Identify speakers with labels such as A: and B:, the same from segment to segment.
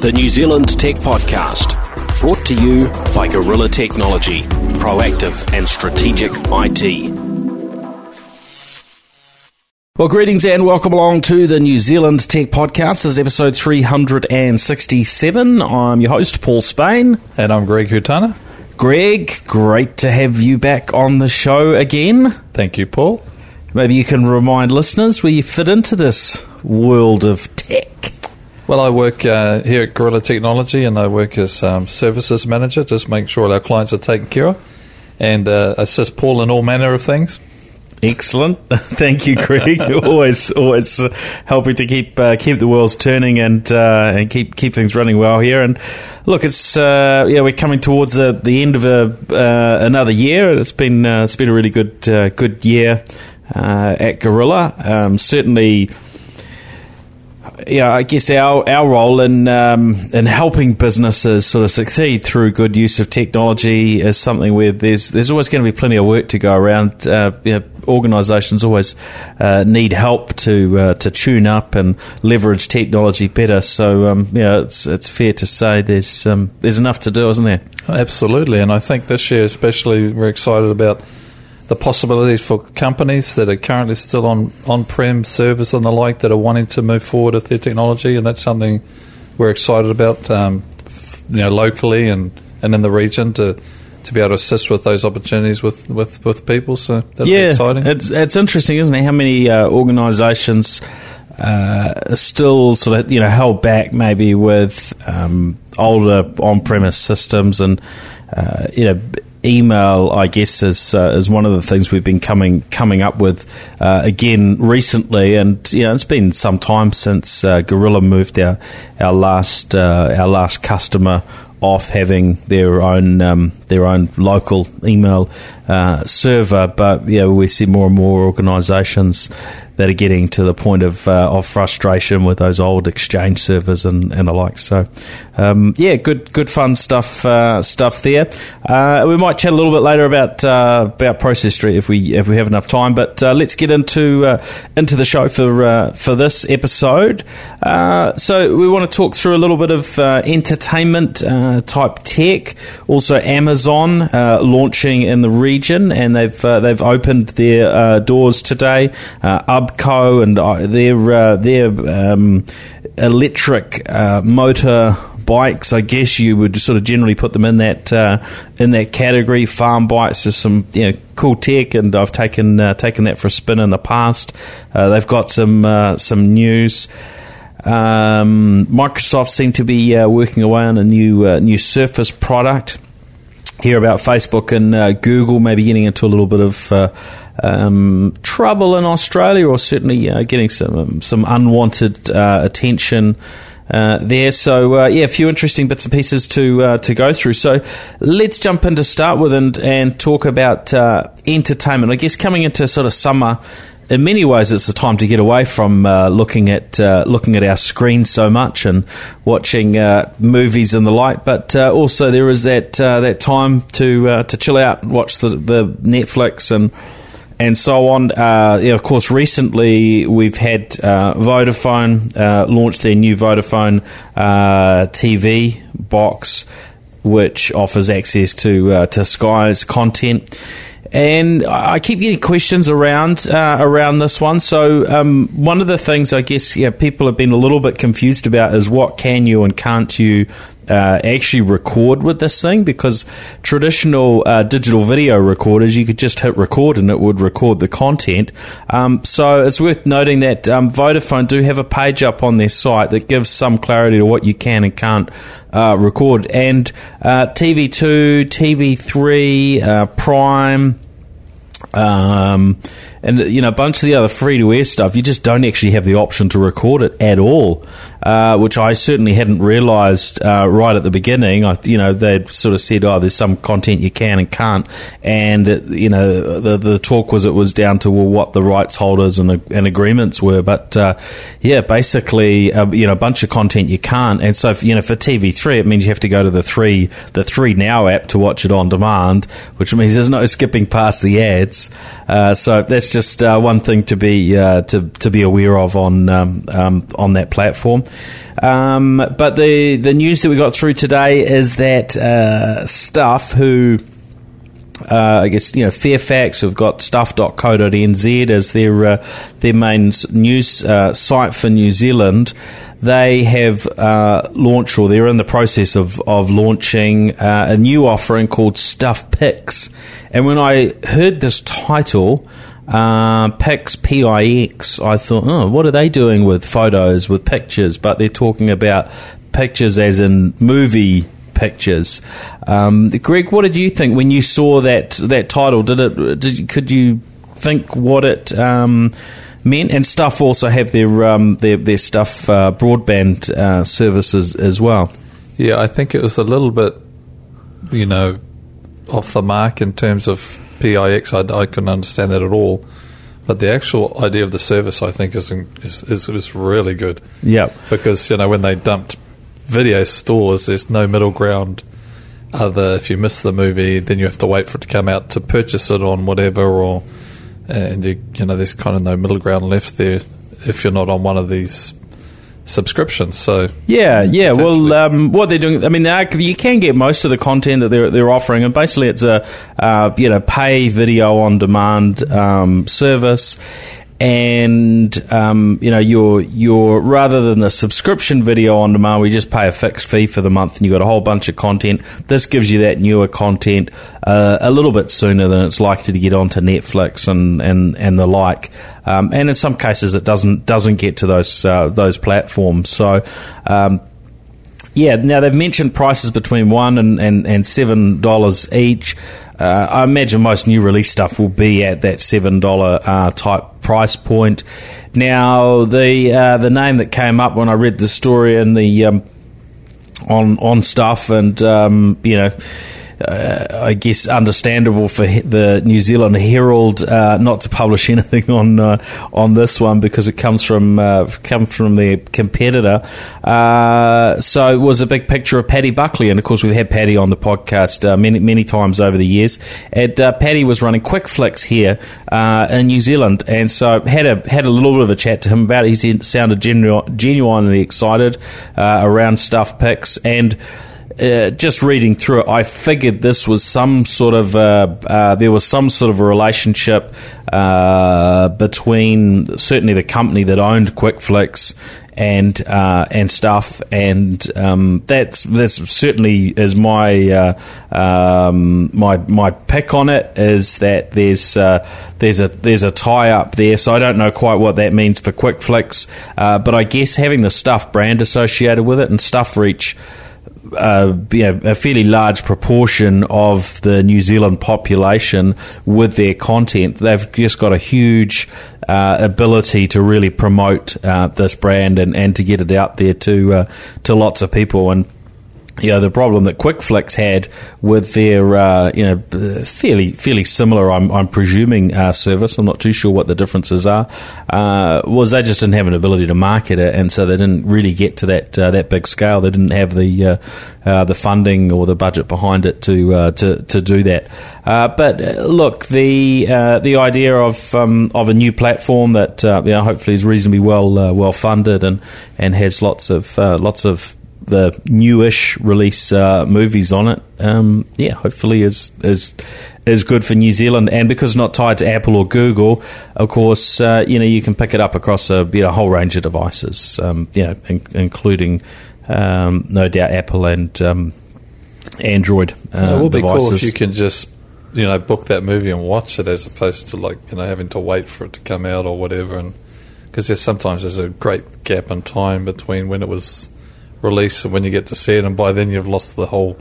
A: the New Zealand Tech Podcast, brought to you by Gorilla Technology, proactive and strategic IT. Well, greetings and welcome along to the New Zealand Tech Podcast. This is episode 367. I'm your host, Paul Spain.
B: And I'm Greg Hutana.
A: Greg, great to have you back on the show again.
B: Thank you, Paul.
A: Maybe you can remind listeners where you fit into this world of.
B: Well, I work uh, here at Gorilla Technology and I work as um, services manager, just make sure our clients are taken care of and uh, assist Paul in all manner of things.
A: Excellent, thank you, Greg. always, always helping to keep uh, keep the wheels turning and uh, and keep keep things running well here. And look, it's uh, yeah, we're coming towards the, the end of a, uh, another year. It's been uh, it's been a really good uh, good year at Gorilla. Um, certainly yeah, I guess our our role in um, in helping businesses sort of succeed through good use of technology is something where there's there's always going to be plenty of work to go around. Uh, you know, organisations always uh, need help to uh, to tune up and leverage technology better. So um, yeah, it's it's fair to say there's um, there's enough to do, isn't there?
B: Absolutely, and I think this year especially we're excited about the possibilities for companies that are currently still on on-prem servers and the like that are wanting to move forward with their technology, and that's something we're excited about, um, you know, locally and, and in the region to to be able to assist with those opportunities with, with, with people. So
A: yeah,
B: exciting.
A: It's it's interesting, isn't it? How many uh, organisations uh, are still sort of you know held back maybe with um, older on-premise systems and uh, you know email, I guess, is uh, is one of the things we've been coming coming up with uh, again recently, and you know it's been some time since uh, Gorilla moved our our last uh, our last customer off having their own um, their own local email uh, server, but yeah, we see more and more organisations that are getting to the point of uh, of frustration with those old exchange servers and, and the like. So, um, yeah, good good fun stuff uh, stuff there. Uh, we might chat a little bit later about uh, about Process Street if we if we have enough time. But uh, let's get into into the show for for this episode. so we want to talk through a little bit of entertainment type tech. Also, Amazon launching in the region, and they've they've opened their doors today. Uh, Co. and uh, their uh, their um, electric uh, motor bikes. I guess you would sort of generally put them in that uh, in that category. Farm bikes, just some you know cool tech, and I've taken uh, taken that for a spin in the past. Uh, they've got some some news. Um, Microsoft seem to be working away on a new new Surface product. Hear about Facebook and Google maybe getting into a little bit of um, trouble in Australia, or certainly uh, getting some um, some unwanted uh, attention. Uh, there. So uh, yeah, a few interesting bits and pieces to uh, to go through. So let's jump in to start with and and talk about uh, entertainment. I guess coming into sort of summer. In many ways, it's a time to get away from uh, looking at looking at our screens so much and watching movies and the like. But also, there is that that time to to chill out and watch the, the Netflix and and so on. Uh, yeah, of course, recently we've had uh, Vodafone uh, launch their new Vodafone uh, TV box, which offers access to uh, to Sky's content. And I keep getting questions around uh, around this one. So um, one of the things I guess yeah, people have been a little bit confused about is what can you and can't you uh, actually record with this thing because traditional uh, digital video recorders, you could just hit record and it would record the content. Um, so it's worth noting that um, Vodafone do have a page up on their site that gives some clarity to what you can and can't uh, record. And uh, TV2, TV3, uh, Prime, um, and you know a bunch of the other free to air stuff you just don't actually have the option to record it at all uh, which I certainly hadn't realised uh, right at the beginning. I, you know they'd sort of said oh there's some content you can and can't. And it, you know the, the talk was it was down to well, what the rights holders and, and agreements were. But uh, yeah basically uh, you know a bunch of content you can't. And so if, you know for TV3 it means you have to go to the three the ThreeNow app to watch it on demand which means there's no skipping past the ads. Uh, so that's just uh, one thing to be uh, to to be aware of on um, um, on that platform. Um, but the the news that we got through today is that uh, Stuff, who uh, I guess you know Fairfax, who've got stuff.co.nz as their uh, their main news uh, site for New Zealand. They have uh, launched, or they're in the process of of launching uh, a new offering called Stuff Pix. And when I heard this title, uh, Pix, P-I-X, I thought, oh, what are they doing with photos, with pictures? But they're talking about pictures as in movie pictures. Um, Greg, what did you think when you saw that that title? Did it? Did could you think what it um, meant? And stuff also have their um, their, their stuff uh, broadband uh, services as well.
B: Yeah, I think it was a little bit, you know, off the mark in terms of PIX. I, I couldn't understand that at all. But the actual idea of the service, I think, is is, is, is really good.
A: Yeah,
B: because you know when they dumped video stores, there's no middle ground. Other, if you miss the movie, then you have to wait for it to come out to purchase it on whatever, or and you, you know there's kind of no middle ground left there if you're not on one of these subscriptions. So
A: yeah, yeah. Well, um, what they're doing, I mean, you can get most of the content that they're they're offering, and basically it's a uh, you know pay video on demand um, service and um, you know you're you're rather than the subscription video on demand, we just pay a fixed fee for the month, and you got a whole bunch of content. This gives you that newer content uh, a little bit sooner than it's likely to get onto Netflix and and, and the like. Um, and in some cases, it doesn't doesn't get to those uh, those platforms. So. Um, yeah, now they've mentioned prices between one and, and, and seven dollars each. Uh, I imagine most new release stuff will be at that seven dollar uh, type price point. Now, the uh, the name that came up when I read the story and the um, on on stuff, and um, you know uh, I guess, understandable for the New Zealand Herald uh, not to publish anything on uh, on this one because it comes from uh, comes from their competitor. Uh, so it was a big picture of Paddy Buckley, and of course we've had Paddy on the podcast many many times over the years. And Paddy was running QuickFlix here in New Zealand, and so had a had a little bit of a chat to him about it. He sounded genu- genuinely excited around Stuff Pix and uh, just reading through it, I figured this was some sort of uh, uh, there was some sort of a relationship uh, between certainly the company that owned QuickFlix and uh, and stuff, and um, that's that's certainly is my um, my my pick on it is that there's there's a there's a tie up there, so I don't know quite what that means for QuickFlix, but I guess having the stuff brand associated with it and stuff reach uh, a fairly large proportion of the New Zealand population with their content. They've just got a huge uh, ability to really promote uh, this brand and, and to get it out there to uh, to lots of people. And you know the problem that QuickFlix had with their uh, you know fairly fairly similar I'm, I'm presuming uh, service I'm not too sure what the differences are uh, was they just didn't have an ability to market it and so they didn't really get to that uh, that big scale. They didn't have the uh, uh, the funding or the budget behind it to to to do that. But look the the idea of um, of a new platform that you know, hopefully is reasonably well well funded and and has lots of lots of the newish release uh, movies on it, um, yeah, hopefully is is is good for New Zealand. And because it's not tied to Apple or Google, of course, uh, you know you can pick it up across a you know, whole range of devices, um, you know, in, including um, no doubt Apple and um, Android. Uh,
B: it will be
A: devices.
B: cool if you can just you know book that movie and watch it as opposed to like you know having to wait for it to come out or whatever and because there's sometimes there's a great gap in time between when it was release and when you get to see it, and by then you've lost the whole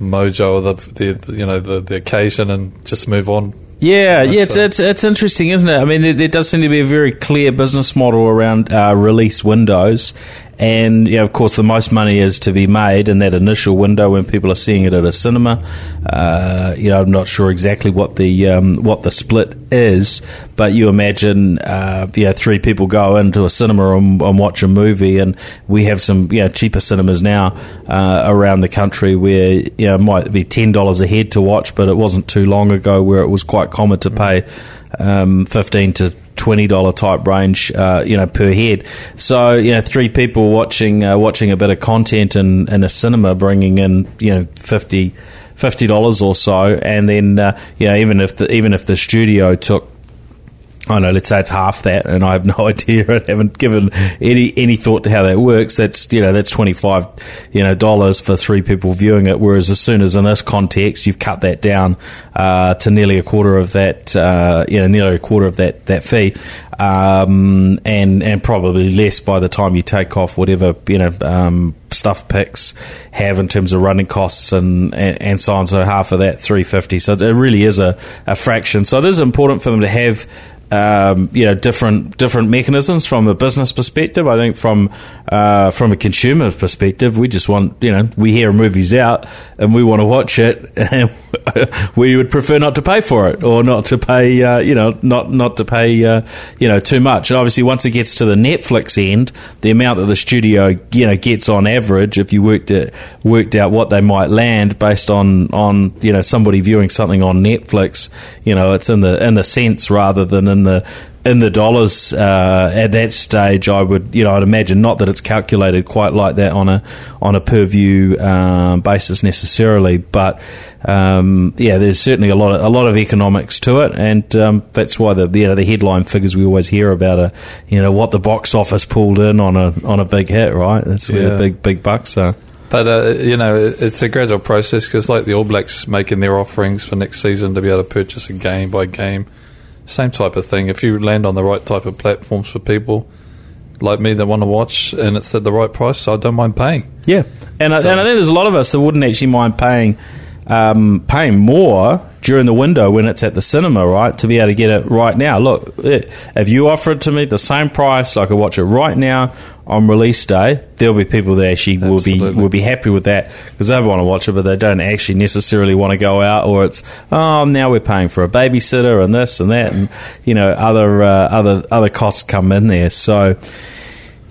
B: mojo of the, the you know the, the occasion and just move on.
A: Yeah, yeah, it's, it's, it's interesting, isn't it? I mean, there, there, does seem to be a very clear business model around uh, release windows, and you know, of course, the most money is to be made in that initial window when people are seeing it at a cinema. Uh, you know, I'm not sure exactly what the um, what the split is, but you imagine, uh, you know, three people go into a cinema and, and, watch a movie, and we have some you know cheaper cinemas now uh, around the country where you know it might be ten dollars a head to watch, but it wasn't too long ago where it was quite common to pay um, fifteen to twenty dollar type range, uh, you know, per head. So you know, three people watching uh, watching a bit of content in, in a cinema, bringing in you know fifty fifty dollars or so, and then uh, you know even if the even if the studio took I know, let's say it's half that, and I have no idea. I haven't given any any thought to how that works. That's you know that's twenty five you know dollars for three people viewing it. Whereas as soon as in this context you've cut that down uh, to nearly a quarter of that, uh, you know, nearly a quarter of that that fee, um, and and probably less by the time you take off whatever you know um, Stuff Pix have in terms of running costs and, and, and so on. So half of that three fifty. So it really is a, a fraction. So it is important for them to have um, you know different different mechanisms from a business perspective. I think from uh, from a consumer perspective, we just want you know we hear movies out and we want to watch it, and we would prefer not to pay for it or not to pay uh, you know not not to pay uh, you know too much. And obviously, once it gets to the Netflix end, the amount that the studio you know gets on average, if you worked it worked out what they might land based on on you know somebody viewing something on Netflix, you know it's in the in the cents rather than in the in the dollars uh, at that stage, I would you know I'd imagine not that it's calculated quite like that on a on a per view um, basis necessarily, but um, yeah, there's certainly a lot of a lot of economics to it, and um, that's why the you know the headline figures we always hear about are you know what the box office pulled in on a on a big hit, right? That's where yeah. the big big bucks are.
B: But uh, you know, it's a gradual process because, like the All Blacks making their offerings for next season to be able to purchase a game by game same type of thing. If you land on the right type of platforms for people like me that want to watch and it's at the right price, so I don't mind paying.
A: Yeah, and, so. I, and I think there's a lot of us that wouldn't actually mind paying um, paying more during the window when it's at the cinema, right? To be able to get it right now. Look, if you offer it to me the same price, I could watch it right now on release day. There'll be people that actually Absolutely. will be will be happy with that because they want to watch it, but they don't actually necessarily want to go out. Or it's oh, now we're paying for a babysitter and this and that, and you know other uh, other other costs come in there. So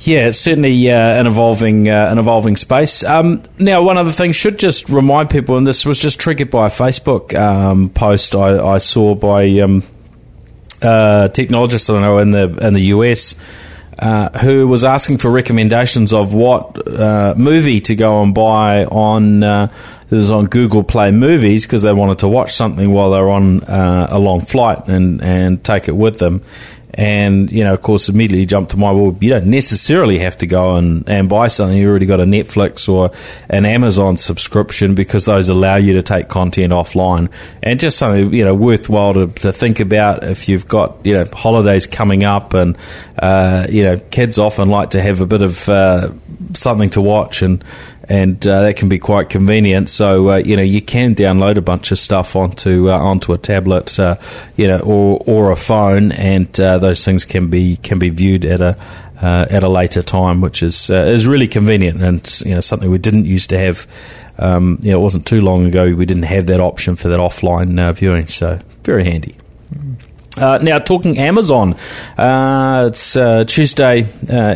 A: yeah, it's certainly uh, an evolving uh, an evolving space. Um, now, one other thing should just remind people, and this was just triggered by a Facebook um, post I, I, saw by um, uh, technologists I know in the in the US. Uh, who was asking for recommendations of what uh, movie to go and buy on uh, on Google Play Movies because they wanted to watch something while they're on a long flight and and take it with them and you know, of course, immediately jumped to my well. You don't necessarily have to go and, and buy something. You already got a Netflix or an Amazon subscription because those allow you to take content offline. And just something you know worthwhile to, to think about if you've got you know holidays coming up, and uh, you know kids often like to have a bit of uh, something to watch and and uh, that can be quite convenient. So uh, you know you can download a bunch of stuff onto uh, onto a tablet, uh, you know, or or a phone, and uh, those things can be can be viewed at a uh, at a later time, which is is really convenient and you know something we didn't used to have. Um, you know, it wasn't too long ago we didn't have that option for that offline viewing, so very handy. Uh, now, talking Amazon, uh, it's uh, Tuesday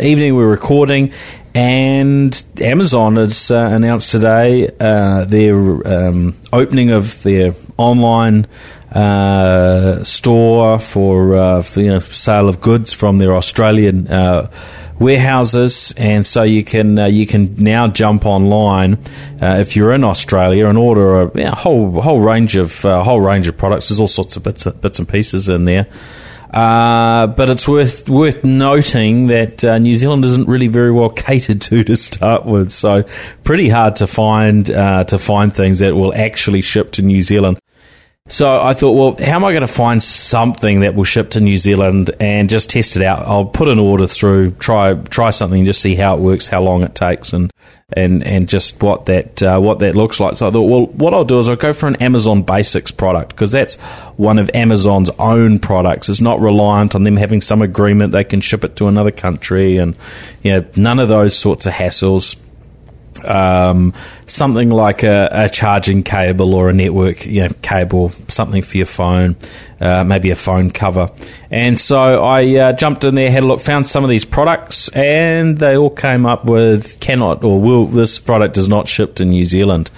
A: evening, we're recording, and Amazon has uh, announced today uh, their um, opening of their online uh, store for, uh, for you know, sale of goods from their Australian uh, warehouses, and so you can uh, you can now jump online if you're in Australia and order a you know, whole whole range of whole range of products. There's all sorts of bits bits and pieces in there. Uh, but it's worth worth noting that uh, New Zealand isn't really very well catered to to start with, so pretty hard to find uh, to find things that will actually ship to New Zealand. So I thought, well, how am I going to find something that will ship to New Zealand and just test it out? I'll put an order through, try try something, just see how it works, how long it takes, and and and just what that uh, what that looks like. So I thought, well, what I'll do is I'll go for an Amazon Basics product because that's one of Amazon's own products. It's not reliant on them having some agreement they can ship it to another country, and you know, none of those sorts of hassles um, something like a, a, charging cable or a network you know, cable, something for your phone, uh, maybe a phone cover. And so I uh, jumped in there, had a look, found some of these products, and they all came up with cannot or will this product does not ship to New Zealand.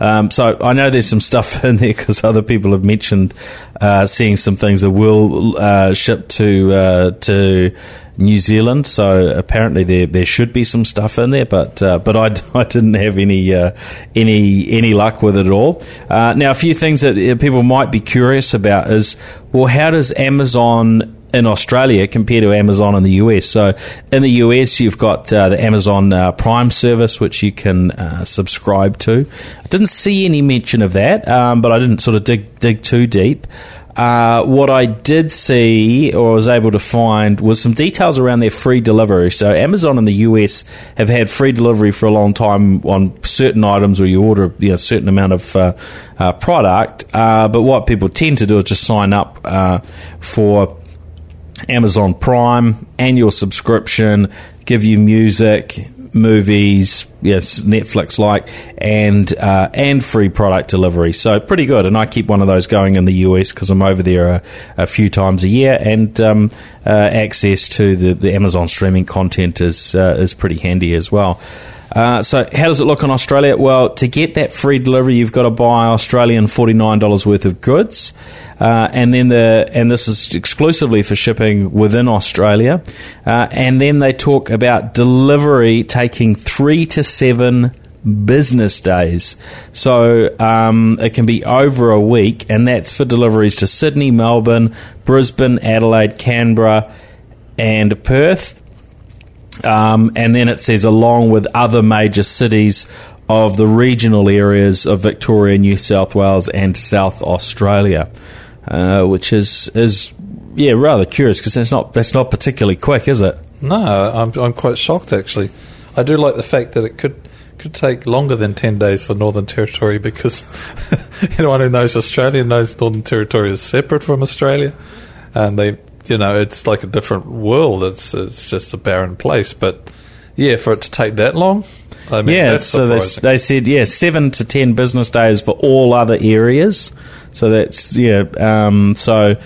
A: Um, so I know there's some stuff in there because other people have mentioned uh, seeing some things that will uh, ship to uh, to New Zealand. So apparently there there should be some stuff in there, but uh, but I, I didn't have any uh, any any luck with it at all. Uh, now a few things that uh, people might be curious about is well, how does Amazon in Australia compared to Amazon in the US. So in the US, you've got uh, the Amazon uh, Prime service, which you can uh, subscribe to. I didn't see any mention of that, um, but I didn't sort of dig dig too deep. Uh, what I did see or was able to find was some details around their free delivery. So, Amazon in the US have had free delivery for a long time on certain items, or you order you know, a certain amount of uh, uh, product. But what people tend to do is just sign up for Amazon Prime annual subscription, give you music, movies, yes, Netflix like, and uh, and free product delivery. So pretty good. And I keep one of those going in the US because I'm over there a, a, few times a year, and um, uh, access to the, the Amazon streaming content is uh, is pretty handy as well. Uh, so, how does it look in Australia? Well, to get that free delivery, you've got to buy Australian forty nine dollars worth of goods, uh, and then the and this is exclusively for shipping within Australia. Uh, and then they talk about delivery taking three to seven business days. So um, it can be over a week, and that's for deliveries to Sydney, Melbourne, Brisbane, Adelaide, Canberra, and Perth. Um, and then it says, along with other major cities of the regional areas of Victoria, New South Wales, and South Australia, uh, which is is yeah rather curious because that's not that's not particularly quick, is it?
B: No, I'm I'm quite shocked actually. I do like the fact that it could could take longer than 10 days for Northern Territory because anyone who knows Australia knows Northern Territory is separate from Australia and they you know, it's like a different world. It's it's just a barren place. But yeah, for it to take that long, I mean,
A: yeah. so they, they, said yeah, seven to ten business days for all other areas. So that's yeah. Um, so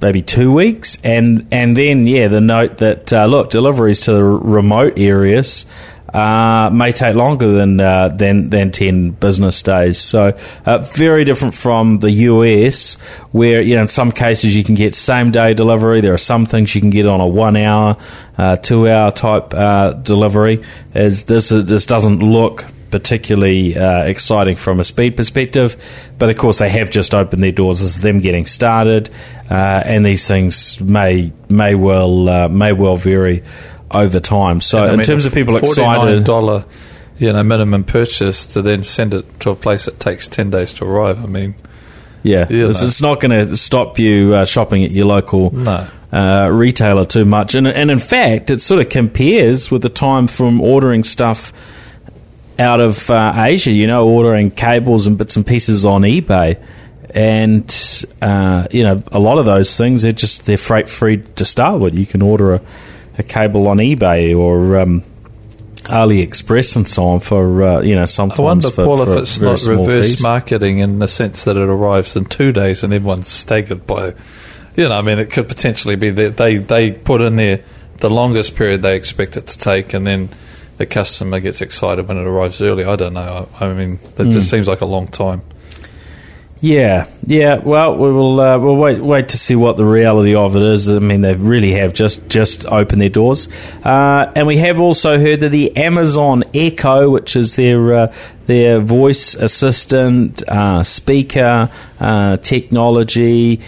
A: maybe two weeks, and and then yeah, the note that uh, look deliveries to the remote areas uh, may take longer than uh, than than ten business days. So uh, very different from the US, where you know in some cases you can get same day delivery. There are some things you can get on a one hour, uh, two hour type uh, delivery. As this this doesn't look particularly uh, exciting from a speed perspective. But of course, they have just opened their doors. This is them getting started, uh, and these things may may well uh, may well vary over time. So, in mean, terms of people excited,
B: dollar, you know, minimum purchase to then send it to a place that takes ten days to arrive. I mean,
A: yeah, it's, it's, not going to stop you uh, shopping at your local
B: no.
A: uh, retailer too much. And and in fact, it sort of compares with the time from ordering stuff out of uh, Asia. You know, ordering cables and bits and pieces on eBay. And uh, you know, a lot of those things they're just they're freight free to start with. You can order a a cable on eBay or um, AliExpress and so on for uh, you know sometimes. I
B: wonder,
A: for,
B: Paul,
A: for
B: if it's not reverse fees. marketing in the sense that it arrives in two days and everyone's staggered by. You know, I mean, it could potentially be that they they put in there the longest period they expect it to take, and then the customer gets excited when it arrives early. I don't know. I, I mean, it mm. just seems like a long time.
A: Yeah, yeah. Well, we will uh, we'll wait wait to see what the reality of it is. I mean, they really have just just opened their doors, uh, and we have also heard that the Amazon Echo, which is their uh, their voice assistant uh, speaker uh, technology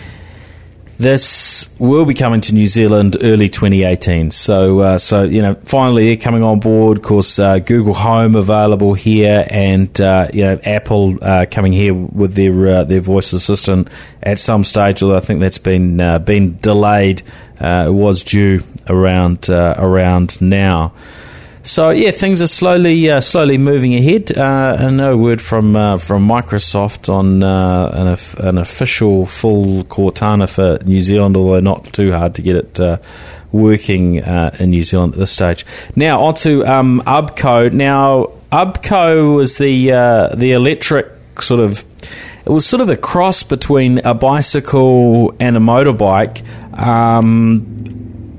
A: this will be coming to New Zealand early 2018. So, uh, so you know, finally they're coming on board. Of course, uh, Google Home available here, and uh, you know, Apple uh, coming here with their uh, their voice assistant at some stage. Although I think that's been uh, been delayed. it was due around around now. So yeah, things are slowly uh, slowly moving ahead. Uh, no word from uh, from Microsoft on uh, an, an, official full Cortana for New Zealand, although not too hard to get it uh, working uh, in New Zealand at this stage. Now on to um, UBCO. Now UBCO was the the electric sort of it was sort of a cross between a bicycle and a motorbike. Um,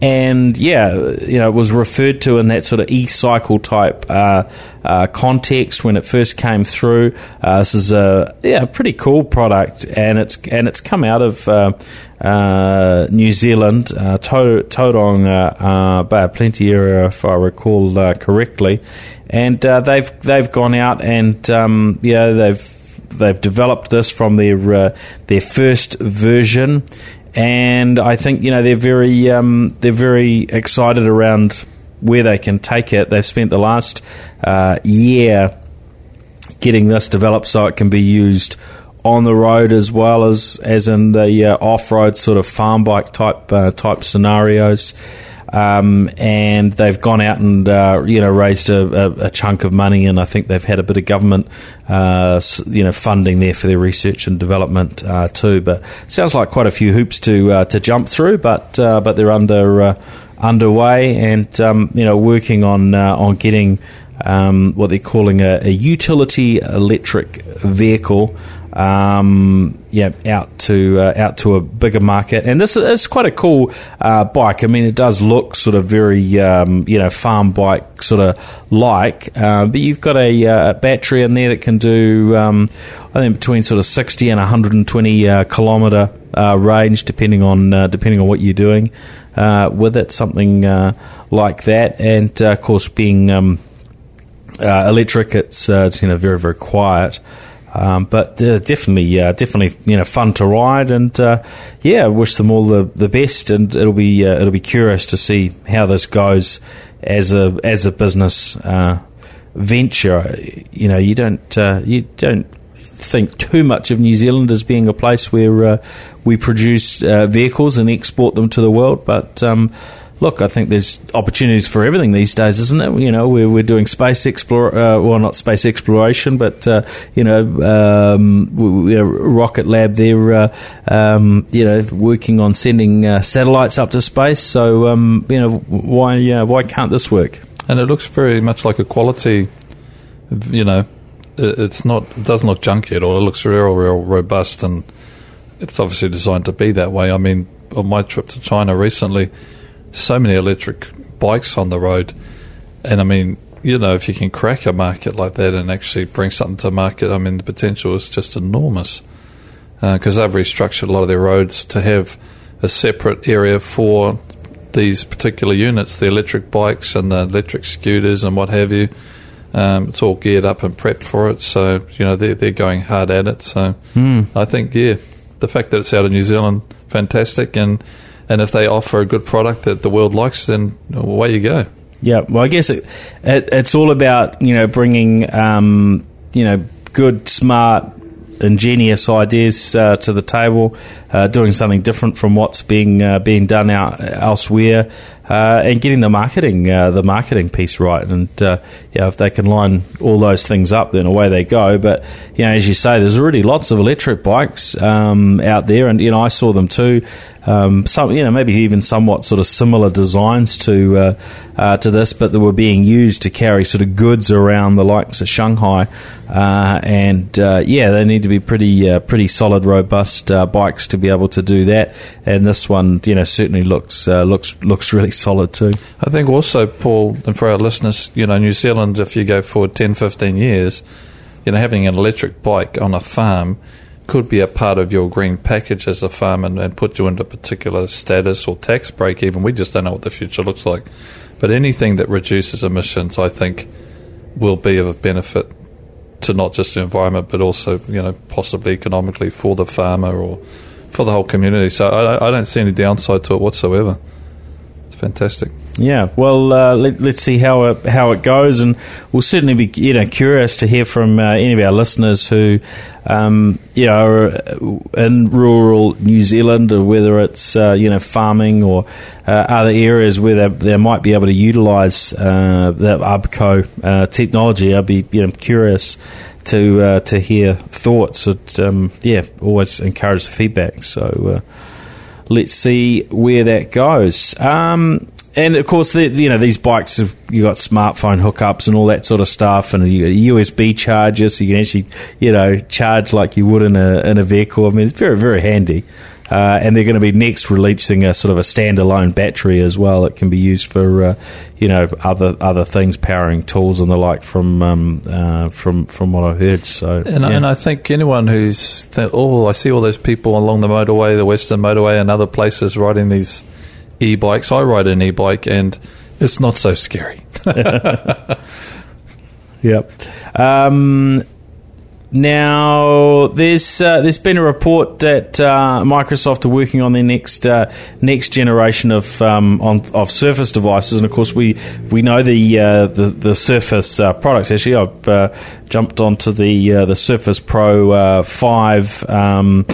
A: and yeah, you know, it was referred to in that sort of e-cycle type uh, uh, context when it first came through. Uh, this is a yeah, pretty cool product, and it's and it's come out of uh, uh, New Zealand, uh, Tauranga uh, Bay of Plenty area, if I recall correctly, and they've they've gone out and um, yeah, they've they've developed this from their their first version and I think you know they're very um, they're very excited around where they can take it. They've spent the last uh, year getting this developed so it can be used on the road as well as as in the uh, off road sort of farm bike type uh, type scenarios. Um, and they've gone out and uh, you know raised a, a, a, chunk of money, and I think they've had a bit of government uh, you know funding there for their research and development uh, too. But sounds like quite a few hoops to uh, to jump through, but uh, but they're under uh, underway and um, you know working on on getting. Um, what they're calling a, a utility electric vehicle um, yeah, out to uh, out to a bigger market. And this is quite a cool uh, bike. I mean, it does look sort of very um, you know farm bike sort of like, uh, but you've got a, uh, a, battery in there that can do um, I think between sort of sixty and one hundred and twenty uh, kilometer uh, range, depending on depending on what you're doing with it. Something like that, and of course being um, electric, it's it's you know very very quiet. Um, but uh, definitely, uh, definitely, you know, fun to ride, and uh, yeah, wish them all the, the best. And it'll be uh, it'll be curious to see how this goes as a as a business uh, venture. You know, you don't uh, you don't think too much of New Zealand as being a place where we produce vehicles and export them to the world, but um, look, I think there's opportunities for everything these days, isn't it? You know, we're, we're doing space explore, uh, well, not space exploration, but uh, you know, um, we, we, rocket lab. They're uh, um, you know working on sending uh, satellites up to space. So um, you know, why uh, why can't this work?
B: And it looks very much like a quality. You know, it's not it doesn't look junky at all. It looks real, real robust, and it's obviously designed to be that way. I mean, on my trip to China recently so many electric bikes on the road, and I mean, you know, if you can crack a market like that and actually bring something to market, I mean, the potential is just enormous because uh, they've restructured a lot of their roads to have a separate area for these particular units, the electric bikes and the electric scooters and what have you. Um, it's all geared up and prepped for it, so you know they're they're going hard at it. So mm. I think yeah, the fact that it's out of New Zealand, fantastic, and and if they offer a good product that the world likes, then away you go.
A: Yeah, well, I guess it, it, it's all about you know bringing um, you know good, smart, ingenious ideas uh, to the table, uh, doing something different from what's being uh, being done out elsewhere, uh, and getting the marketing uh, the marketing piece right. And uh, yeah, if they can line all those things up, then away they go. But you know, as you say, there's already lots of electric bikes um, out there, and you know, I saw them too um, some you know maybe even somewhat sort of similar designs to uh, uh, to this, but that were being used to carry sort of goods around the likes of Shanghai, uh, and uh, yeah, they need to be pretty uh, pretty solid, robust uh, bikes to be able to do that. And this one, you know, certainly looks looks looks really solid too.
B: I think also, Paul, and for our listeners, you know, New Zealand, if you go forward 10, 15 years, you know, having an electric bike on a farm could be a part of your green package as a farm and, and put you into a particular status or tax break even. We just don't know what the future looks like. But anything that reduces emissions, I think, will be of a benefit to not just the environment, but also, you know, possibly economically for the farmer or for the whole community. So I, I don't see any downside to it whatsoever. Fantastic.
A: Yeah, well, uh, let, us see how it, how it goes, and we'll certainly be you know curious to hear from uh, any of our listeners who um, you know are in rural New Zealand, or whether it's uh, you know farming or uh, other areas where they, they might be able to utilise uh, the UBCO uh, technology. I'd be you know curious to to hear thoughts. It, um, yeah, always encourage the feedback. So let's see where that goes. Um, and of course, the, you know these bikes have you got smartphone hookups and all that sort of stuff, and you got USB chargers, so you can actually you know charge like you would in a in a vehicle. I mean, it's very very handy. Uh, and they're going to be next releasing a sort of a standalone battery as well. It can be used for uh, you know other other things, powering tools and the like. From um, uh, from from what I've heard, so
B: and, yeah. and I think anyone who's th- oh, I see all those people along the motorway, the Western Motorway, and other places riding these e-bikes. I ride an e-bike, and it's not so scary.
A: yep. Um, now, there's uh, there's been a report that uh, Microsoft are working on their next uh, next generation of um, on, of Surface devices, and of course we we know the uh, the, the Surface uh, products. Actually, I've uh, jumped onto the the Surface Pro five. Um,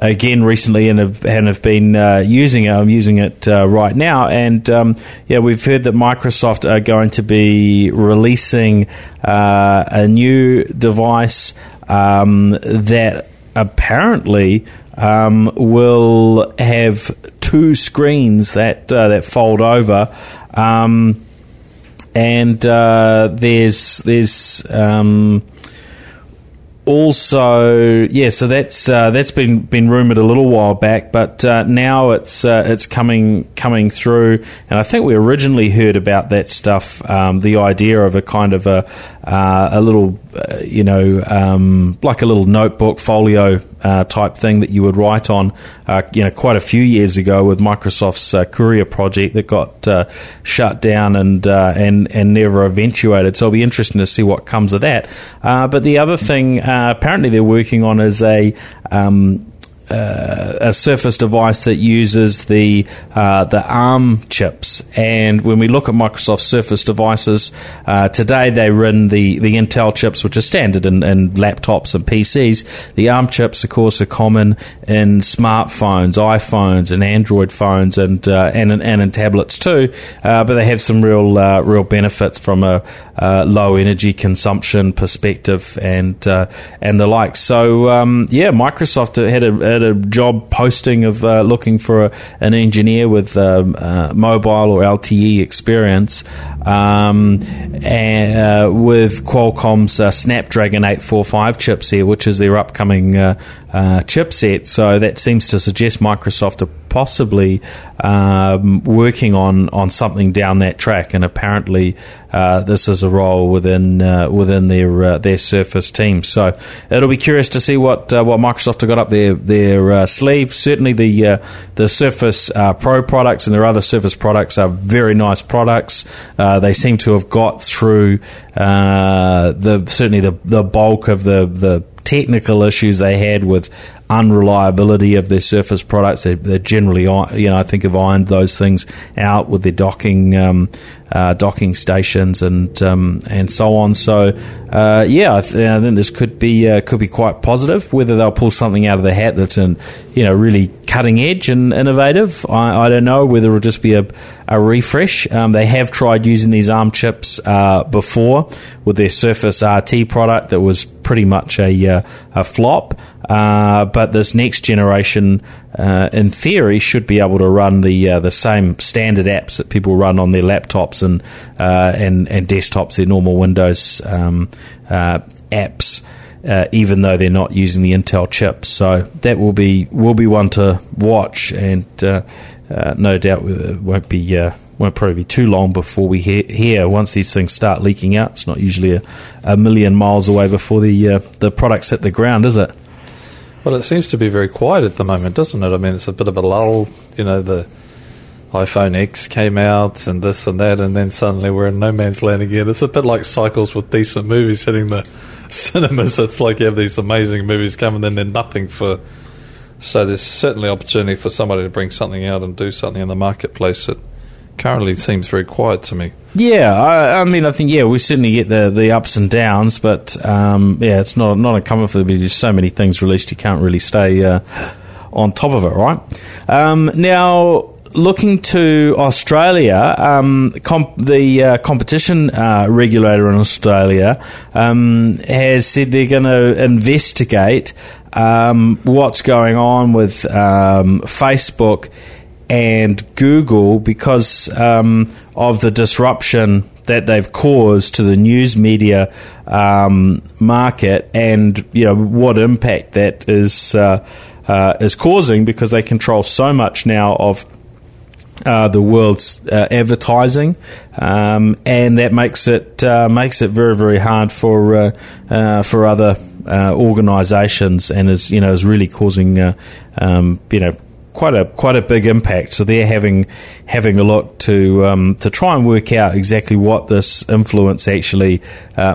A: again recently and have, and have been uh, using it. I'm using it uh, right now, and um, yeah, we've heard that Microsoft are going to be releasing uh, a new device um, that apparently um, will have two screens that uh, that fold over. Um, and uh, there's there's um, also, yeah, so that's uh, that's been been rumored a little while back, but uh, now it's uh, it's coming coming through, and I think we originally heard about that stuff, um, the idea of a kind of a uh, a little, uh, you know, um, like a little notebook folio uh, type thing that you would write on, uh, you know, quite a few years ago with Microsoft's uh, Courier project that got uh, shut down and and and never eventuated. So it'll be interesting to see what comes of that. but the other thing, apparently, they're working on is a um, uh, a Surface device that uses the uh, the ARM chips. And when we look at Microsoft Surface devices uh, today, they run the, the Intel chips, which are standard in, in, laptops and PCs. The ARM chips, of course, are common in smartphones, iPhones, and Android phones, and uh, and, and in tablets too. Uh, but they have some real uh, real benefits from a low energy consumption perspective and and the like. So um, yeah, Microsoft had a, had a job posting of uh, looking for a, an engineer with um, uh, mobile or LTE experience um, and, uh, with Qualcomm's uh, Snapdragon 845 chipset, which is their upcoming uh, chipset. So that seems to suggest Microsoft are possibly um, working on, on something down that track, and apparently uh, this is a role within uh, within their uh, their Surface team. So it'll be curious to see what uh, what Microsoft have got up their their uh, sleeve. Certainly the the Surface Pro products and their other Surface products are very nice products. they seem to have got through the certainly the the bulk of the the technical issues they had with unreliability of their surface products. They, they generally, you know, I think have ironed those things out with their docking um, uh, docking stations and um, and so on. So uh, yeah, I, th- I, think this could be uh, could be quite positive. Whether they'll pull something out of the hat that's in, you know really cutting edge and innovative, I, I don't know. Whether it'll just be a, a refresh. Um, they have tried using these ARM chips uh, before with their Surface RT product that was pretty much a, uh, a flop. Uh, but this next generation, uh, in theory, should be able to run the uh, the same standard apps that people run on their laptops and uh, and and desktops, their normal Windows um, uh, apps. even though they're not using the Intel chip, so that will be will be one to watch, and no doubt it won't be won't probably be too long before we hear, hear, once these things start leaking out. It's not usually a, a million miles away before the uh, the products hit the ground, is it?
B: Well, it seems to be very quiet at the moment, doesn't it? I mean, it's a bit of a lull. You know, the iPhone X came out and this and that, and then suddenly we're in no man's land again. It's a bit like cycles with decent movies hitting the cinemas. It's like you have these amazing movies come and then they're nothing for. So there's certainly opportunity for somebody to bring something out and do something in the marketplace that currently seems very quiet to me.
A: Yeah, I, I, mean, I think yeah, we certainly get the, the ups and downs, but um, yeah, it's not not uncommon for there to be so many things released you can't really stay uh, on top of it, right? Um, now, looking to Australia, um, comp- the uh, competition uh, regulator in Australia um, has said they're going to investigate um, what's going on with um, Facebook and Google because um, of the disruption that they've caused to the news media um, market, and you know what impact that is uh, uh, is causing because they control so much now of uh, the world's uh, advertising, um, and that makes it uh, makes it very very hard for uh, for other organisations, and is you know is really causing um, you know quite a quite a big impact. So they're having having a look to um, to try and work out exactly what this influence actually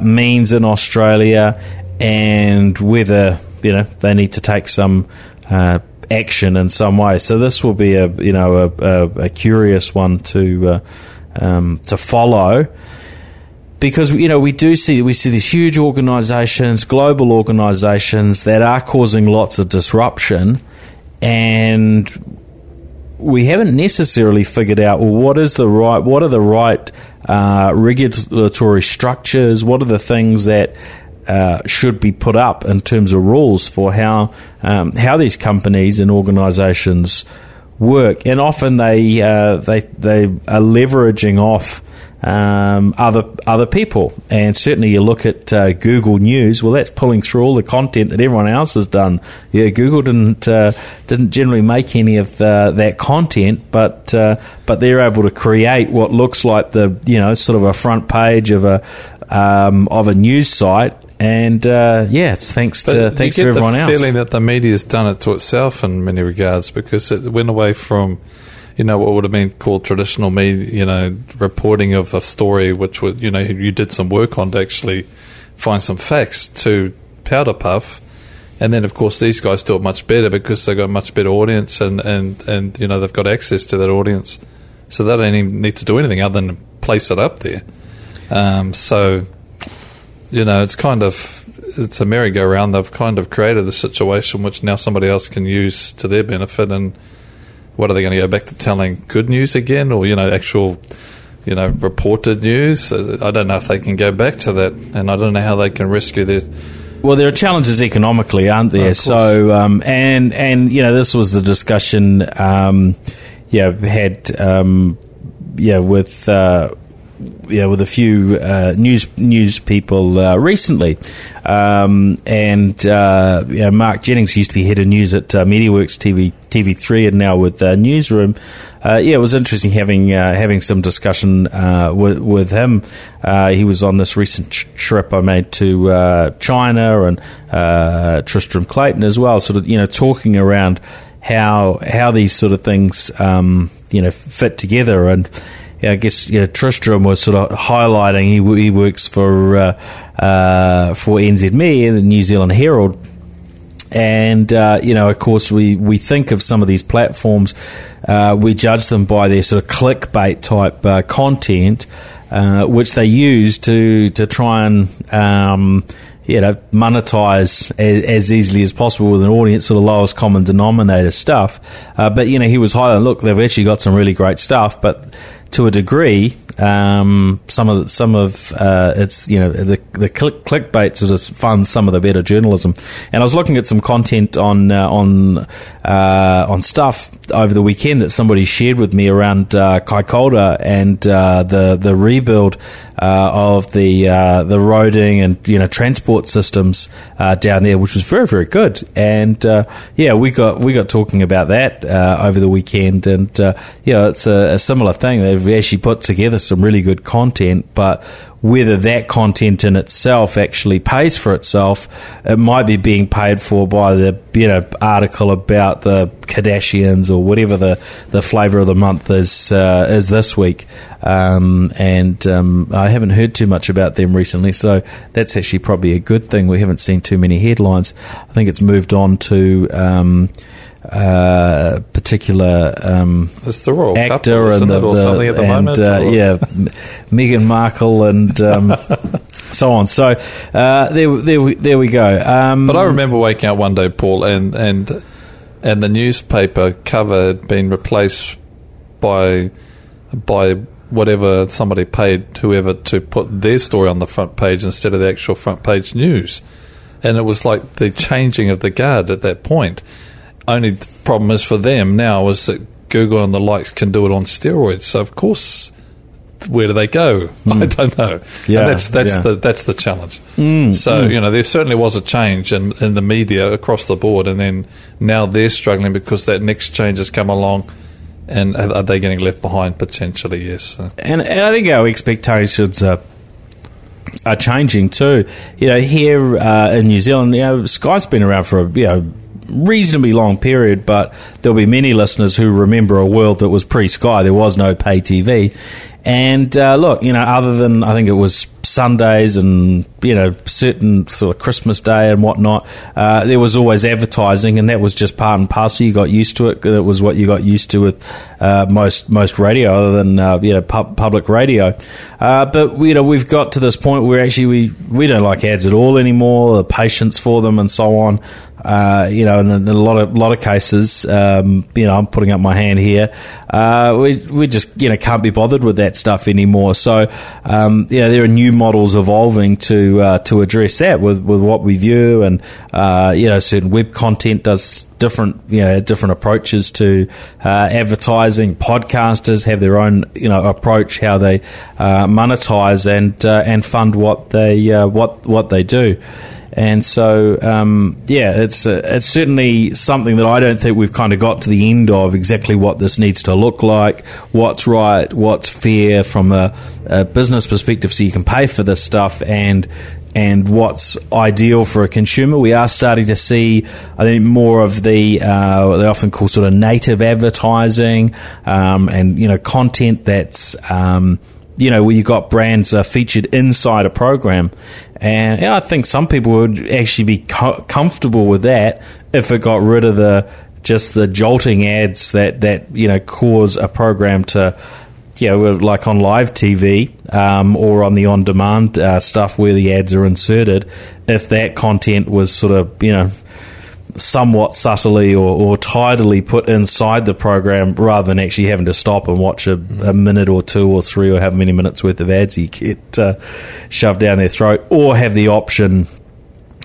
A: means in Australia, and whether you know they need to take some action in some way. So this will be a you know a, a, a curious one to uh, um, to follow because you know we do see we see these huge organisations, global organisations that are causing lots of disruption, and we haven't necessarily figured out well what is the right what are the right uh, regulatory structures, what are the things that uh, should be put up in terms of rules for how um, how these companies and organisations work, and often they uh, they they are leveraging off. Um, other other people, and certainly you look at uh, Google News. Well, that's pulling through all the content that everyone else has done. Yeah, Google didn't uh, didn't generally make any of the, that content, but uh, but they're able to create what looks like the you know sort of a front page of a um, of a news site and uh, yeah, it's thanks but to thanks to everyone
B: the
A: else.
B: Feeling that the media's done it to itself in many regards because it went away from you know what would have been called traditional media, you know, reporting of a story, which would you know you did some work on to actually find some facts to powder puff. And then, of course, these guys do it much better because they've got a much better audience and, and, and you know they've got access to that audience, so they don't even need to do anything other than place it up there. Um, so you know, it's kind of it's a merry-go-round. They've kind of created the situation which now somebody else can use to their benefit. And what are they going to go back to telling good news again, or you know, actual, you know, reported news? I don't know if they can go back to that, and I don't know how they can rescue this.
A: Well, there are challenges economically, aren't there? Oh, so, um, and and you know, this was the discussion. Um, yeah, had um, yeah with. Uh, yeah, with a few uh, news news people uh, recently, um, and uh, yeah, Mark Jennings used to be head of news at uh, MediaWorks TV TV three, and now with uh, Newsroom. Uh, yeah, it was interesting having having some discussion with with him. he was on this recent ch- trip I made to China and Tristram Clayton as well, sort of you know talking around how how these sort of things um, you know fit together and I guess you know, Tristram was sort of highlighting he, he works for uh, uh, for NZME and the New Zealand Herald, and uh, you know, of course, we we think of some of these platforms, uh, we judge them by their sort of clickbait type uh, content, uh, which they use to to try and um, you know, monetize as, as, easily as possible with an audience, sort of lowest common denominator stuff. Uh, but you know, he was highlighting, look, they've actually got some really great stuff, but to a degree, um, some of some of uh, it's you know the the click, clickbait sort of funds some of the better journalism. And I was looking at some content on uh, on uh, on stuff over the weekend that somebody shared with me around uh, Kaikoura and uh, the the rebuild uh, of the uh, the roading and you know transport systems down there, which was very very good. And yeah, we got we got talking about that over the weekend, and yeah, it's a, a similar thing. They've actually put together some really good content, but whether that content in itself actually pays for itself, it might be being paid for by the you know article about the Kardashians or whatever the, the flavour of the month is uh, is this week. Um, and um, I haven't heard too much about them recently, so that's actually probably a good thing. We haven't seen too many headlines. I think it's moved on to. Um, uh, particular um,
B: it's the royal
A: actor and the,
B: the,
A: and uh, yeah, Meghan Markle and um, so on. So uh, there, there, we, there we go. Um,
B: but I remember waking up one day, Paul, and and and the newspaper cover had been replaced by by whatever somebody paid whoever to put their story on the front page instead of the actual front page news. And it was like the changing of the guard at that point only problem is for them now is that Google and the likes can do it on steroids. So of course where do they go? I hmm. don't know.
A: Yeah,
B: and that's that's
A: yeah.
B: the that's the challenge. Hmm, so hmm. you know, there certainly was a change in, in the media across the board, and then now they're struggling because that next change has come along. And are they getting left behind potentially? Yes. So-
A: and, and I think our expectations are are changing too. You know, here uh, in New Zealand, you know, Sky's been around for a you know reasonably long period, but there'll be many listeners who remember a world that was pre-Sky. There was no pay TV, and uh, look, you know, other than I think it was Sundays and you know certain sort of Christmas Day and whatnot, uh, there was always advertising, and that was just part and parcel. You got used to it. It was what you got used to with uh, most most radio, other than uh, you know pub- public radio. Uh, but you know we've got to this point where actually we we don't like ads at all anymore. The patience for them and so on. Uh, you know, in a, in a lot of lot of cases, um, you know, I'm putting up my hand here. Uh, we we just you know can't be bothered with that stuff anymore. So, um, you know, there are new models evolving to uh, to address that with, with what we view, and uh, you know, certain web content does different you know different approaches to uh, advertising. Podcasters have their own you know approach how they uh, monetize and uh, and fund what they uh, what what they do. And so, um, yeah, it's uh, it's certainly something that I don't think we've kind of got to the end of exactly what this needs to look like, what's right, what's fair from a, a business perspective, so you can pay for this stuff, and and what's ideal for a consumer. We are starting to see, I think, more of the uh, what they often call sort of native advertising, um, and you know, content that's. Um, you know, where you've got brands uh, featured inside a program. And yeah, I think some people would actually be co- comfortable with that if it got rid of the just the jolting ads that, that you know cause a program to you know like on live TV um, or on the on demand uh, stuff where the ads are inserted. If that content was sort of you know somewhat subtly or, or tidily put inside the program rather than actually having to stop and watch a, a minute or two or three or however many minutes worth of ads you get uh, shoved down their throat or have the option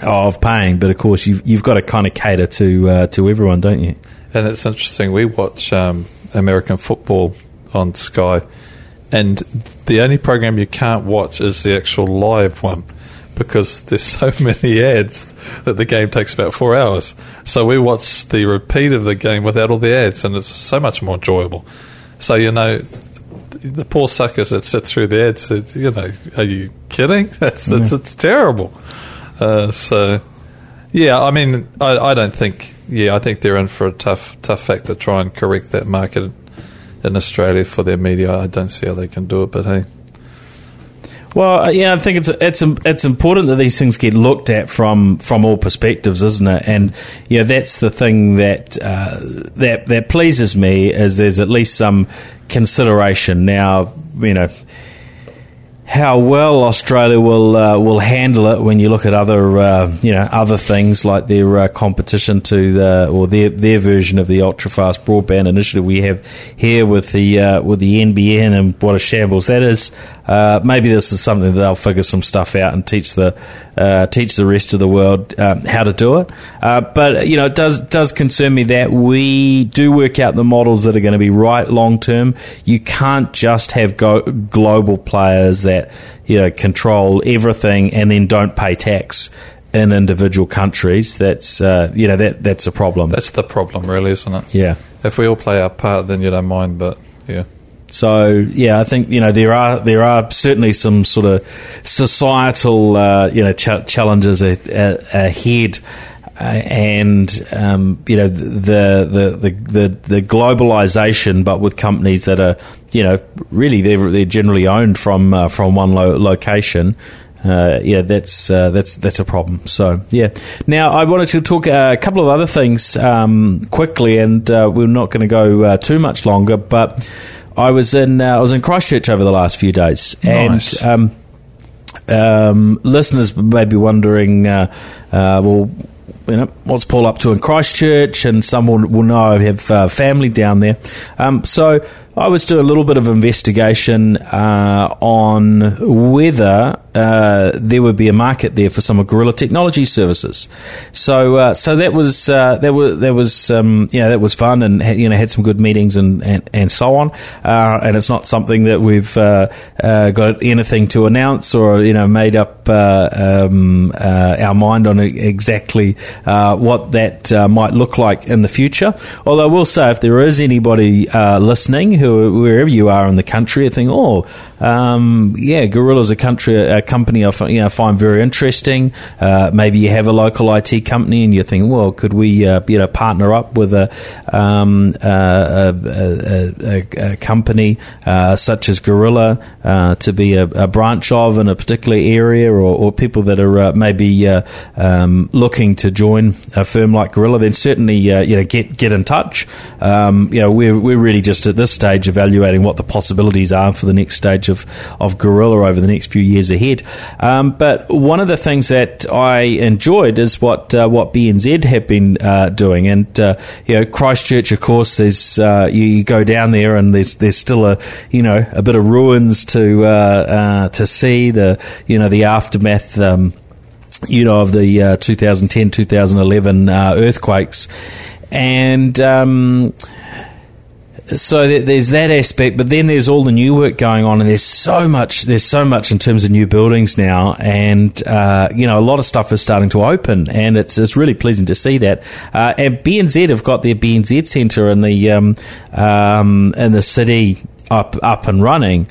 A: of paying. But of course, you've, you've got to kind of cater to uh, to everyone, don't you?
B: And it's interesting. We watch um, American football on Sky, and the only program you can't watch is the actual live one because there's so many ads that the game takes about four hours. So we watch the repeat of the game without all the ads, and it's so much more enjoyable. So you know, the poor suckers that sit through the ads, you know, are you kidding? That's it's, it's terrible. Uh, so yeah, I mean, I, I don't think. Yeah, I think they're in for a tough, tough fact to try and correct that market in Australia for their media. I don't see how they can do it, but hey.
A: Well, uh, yeah, I think it's it's it's important that these things get looked at from from all perspectives, isn't it? And yeah, that's the thing that uh, that that pleases me is there's at least some consideration now. You know how well Australia will uh, will handle it when you look at other uh, you know other things like their uh, competition to the or their their version of the ultra fast broadband initiative we have here with the uh, with the NBN and what a shambles that is. Uh, maybe this is something that they'll figure some stuff out and teach the uh, teach the rest of the world um, how to do it. but you know, it does does concern me that we do work out the models that are going to be right long term. You can't just have go- global players that you know control everything and then don't pay tax in individual countries. That's uh, you know that that's a problem.
B: That's the problem, really, isn't it?
A: yeah.
B: If we all play our part, then you don't mind. But yeah,
A: So yeah, I think you know there are there are certainly some sort of societal uh, you know ch- challenges a- a- ahead. Uh, and um, you know the the, the the the globalization, but with companies that are you know really they're they're generally owned from uh, from one lo- location. Uh, yeah, that's uh, that's that's a problem. So yeah. Now I wanted to talk uh, a couple of other things um, quickly, and uh, we're not going to go too much longer. But I was in uh, I was in Christchurch over the last few days,
B: Nice.
A: and um, um, listeners may be wondering, uh, uh, well, you know, what's Paul up to in Christchurch? And someone will, will know I have uh, family down there. Um, so I was doing a little bit of investigation uh, on whether uh, there would be a market there for some of Gorilla Technology services. So, uh, so that was uh, that was that was um, know that was fun and you know had some good meetings and and, and so on. Uh, and it's not something that we've uh, got anything to announce or you know made up um, our mind on exactly what that might look like in the future. Although I will say, if there is anybody listening who wherever you are in the country, I think, oh, um, yeah, Gorilla's a country. A company I you know, find very interesting. Uh, maybe you have a local IT company and you're thinking, well, could we uh, you partner up with a um, uh, a, a, a, company uh, such as Gorilla uh, to be a, a, branch of in a particular area, or, or people that are uh, maybe um, looking to join a firm like Gorilla, then certainly you know get get in touch. Um, you know, we're we're really just at this stage evaluating what the possibilities are for the next stage of of Gorilla over the next few years ahead. Um, but one of the things that I enjoyed is what uh, what BNZ have been uh, doing, and uh, you know Christchurch, of course. There's uh, you, you, go down there, and there's there's still a you know a bit of ruins to uh, uh, to see the you know the aftermath. Um, you know of the 2010 2011 earthquakes and um, so there's that aspect, but then there's all the new work going on, and there's so much. There's so much in terms of new buildings now, and uh, you know a lot of stuff is starting to open, and it's it's really pleasing to see that. Uh, and BNZ have got their BNZ Centre in the um, um, in the city up up and running,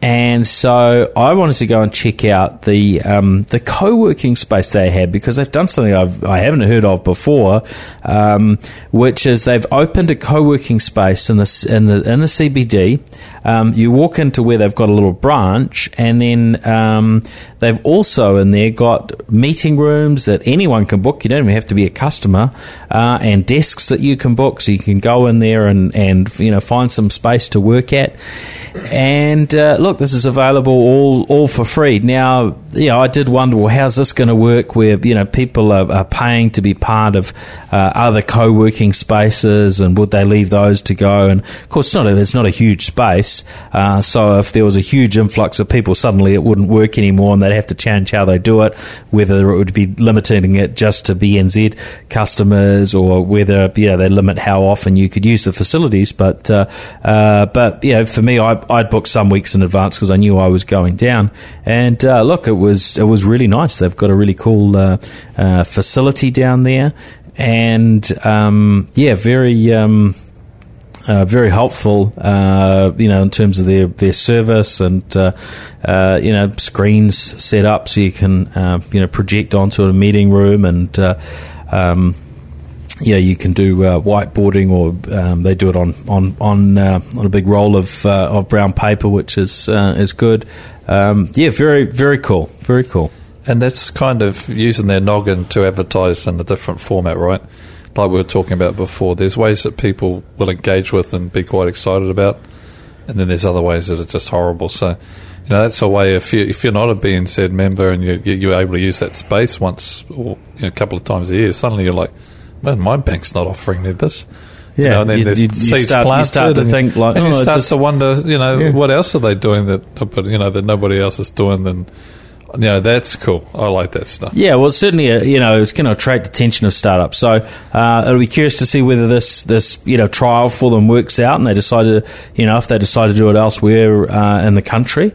A: and so I wanted to go and check out the um, the co working space they had because they've done something I've, I have not heard of before, um, which is they've opened a co working space in the in the in the CBD. Um, you walk into where they've got a little branch, and then um, they've also in there got meeting rooms that anyone can book. You don't even have to be a customer, uh, and desks that you can book, so you can go in there and and you know find some space to work at. And uh, look, this is available all all for free. Now, you know, I did wonder, well, how's this going to work? Where you know people are, are paying to be part of uh, other co-working spaces, and would they leave those to go? And of course, it's not a, it's not a huge space. Uh, so if there was a huge influx of people, suddenly it wouldn't work anymore, and they'd have to change how they do it. Whether it would be limiting it just to BNZ customers, or whether you know they limit how often you could use the facilities. But uh, uh, but you know, for me, I I'd booked some weeks in advance because I knew I was going down. And uh, look, it was it was really nice. They've got a really cool uh, uh, facility down there, and um, yeah, very. Um, uh, very helpful, uh, you know, in terms of their, their service and, uh, you know, screens set up so you can, you know, project onto a meeting room and, um, yeah, you can do uh, whiteboarding, or um, they do it on on on, uh, on a big roll of uh, of brown paper, which is uh, is good. Um, yeah, very very cool, very cool.
B: And that's kind of using their noggin to advertise in a different format, right? Like we were talking about before. There's ways that people will engage with and be quite excited about, and then there's other ways that are just horrible. So you know that's a way if you if you're not a BNZ member and you, you're able to use that space once or you know, a couple of times a year, suddenly you're like, man, my bank's not offering me this.
A: Yeah, you know, and then you, there's you, seeds start, planted. You start to think like,
B: and oh, you start to wonder, you know, yeah. what else are they doing that, but you know, that nobody else is doing. Then, you know, that's cool. I like that stuff.
A: Yeah, well, certainly, uh, you know, it's going to attract the attention of startups. So uh, it'll be curious to see whether this this you know trial for them works out, and they decide to, you know, if they decide to do it elsewhere uh, in the country.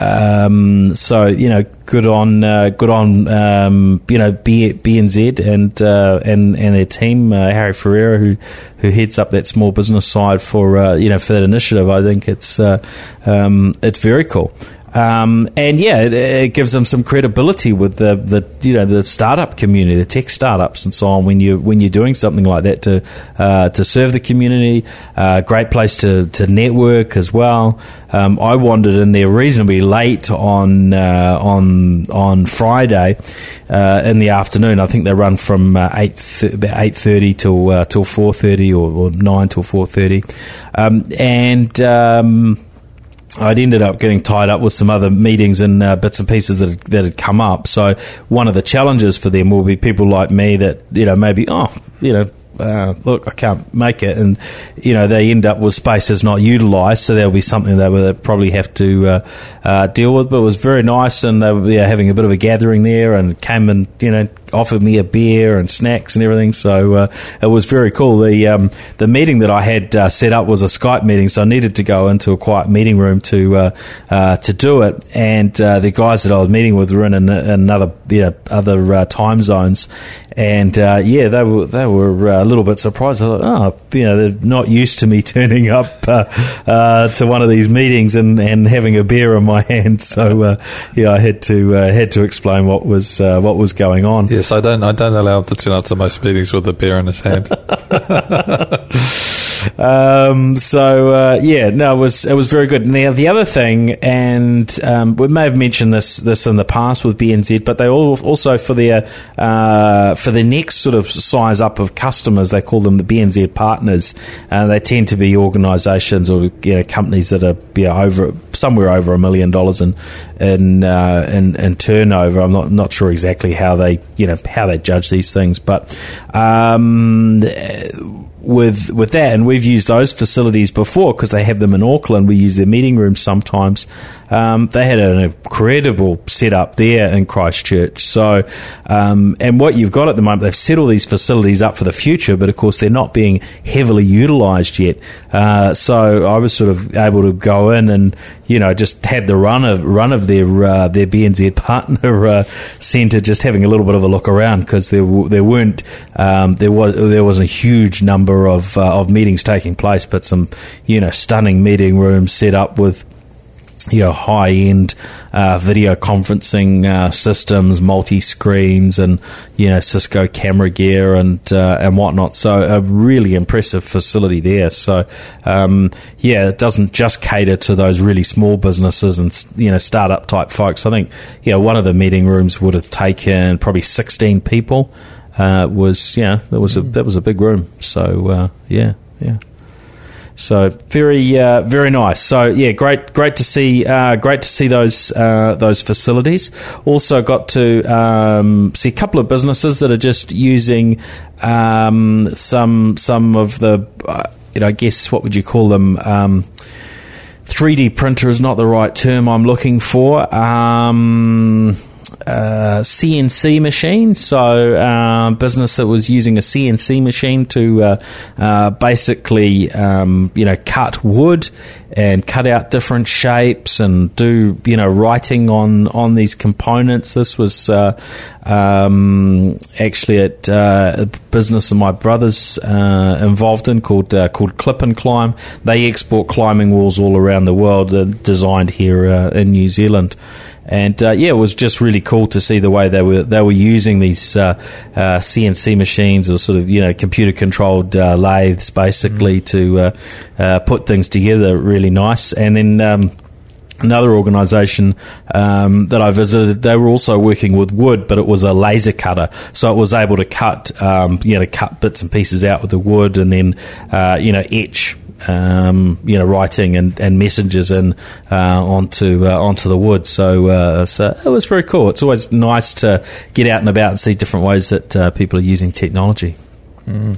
A: Um, so you know, good on uh, good on um, you know B, BNZ and uh, and and their team, uh, Harry Ferreira, who who heads up that small business side for uh, you know for that initiative. I think it's uh, um, it's very cool. Um, and yeah, it, it, gives them some credibility with the, the you know the startup community, the tech startups, and so on. When you when you're doing something like that to uh, to serve the community, uh, great place to, to network as well. Um, I wandered in there reasonably late on uh, on on Friday uh, in the afternoon. I think they run from uh, eight th- about eight thirty till uh, till four thirty or, or, nine till four thirty, um, and um, I'd ended up getting tied up with some other meetings and uh, bits and pieces that had, that had come up. So one of the challenges for them will be people like me that you know maybe oh you know uh, look, I can't make it, and you know they end up with spaces not utilised, so there'll be something that they will probably have to uh, uh, deal with. But it was very nice, and they were yeah, having a bit of a gathering there, and came and you know offered me a beer and snacks and everything. So uh, it was very cool. The um, the meeting that I had uh, set up was a Skype meeting, so I needed to go into a quiet meeting room to uh, to do it. And the guys that I was meeting with were in another you know other time zones, and yeah, they were they were a little bit surprised. Thought, oh, you know, they're not used to me turning up uh, uh, to one of these meetings and, and having a beer in my hand. So uh, yeah, I had to uh, had to explain what was uh, what was going on.
B: Yes, I don't I don't allow him to turn up to most meetings with a beer in his hand.
A: Um, so uh, yeah, no, it was it was very good. Now the other thing, and um, we may have mentioned this this in the past with BNZ, but they all also for their uh, for the next sort of size up of customers, they call them the BNZ partners. Uh, they tend to be organisations or you know, companies that are you know, over somewhere over a million dollars in in, uh, in, in turnover. I'm not not sure exactly how they you know how they judge these things, but. Um, with with that, and we've used those facilities before because they have them in Auckland. We use their meeting rooms sometimes. Um, they had an incredible setup there in Christchurch. So, um, and what you've got at the moment, they've set all these facilities up for the future, but of course they're not being heavily utilised yet. Uh, so I was sort of able to go in and you know just had the run of run of their uh, their BNZ partner uh, centre, just having a little bit of a look around because there there weren't um, there was there was a huge number of uh, of meetings taking place, but some you know stunning meeting rooms set up with you know, high end uh, video conferencing uh, systems, multi screens, and you know Cisco camera gear and uh, and whatnot. So a really impressive facility there. So um, yeah, it doesn't just cater to those really small businesses and you know startup type folks. I think yeah, one of the meeting rooms would have taken probably sixteen people. Uh, was yeah, that was a that was a big room. So uh, yeah, yeah. So very, uh, very nice. So yeah, great, great to see, uh, great to see those uh, those facilities. Also got to um, see a couple of businesses that are just using um, some some of the, uh, you know, I guess what would you call them? Um, 3D printer is not the right term I'm looking for. Um, uh, CNC machine. So, uh, business that was using a CNC machine to uh, uh, basically, um, you know, cut wood and cut out different shapes and do, you know, writing on on these components. This was uh, um, actually at a business that my brother's involved in called called Clip and Climb. They export climbing walls all around the world, designed here in New Zealand and uh, yeah, it was just really cool to see the way they were they were using these uh, uh, CNC machines or sort of you know computer controlled uh, lathes basically mm. to uh, uh, put things together. Really nice, and then. Um, Another organisation um, that I visited, they were also working with wood, but it was a laser cutter, so it was able to cut, um, you know, cut bits and pieces out with the wood, and then, you know, etch um, you know, writing and, and messages in uh, onto uh, onto the wood. So, uh, so it was very cool. It's always nice to get out and about and see different ways that uh, people are using technology. Mm.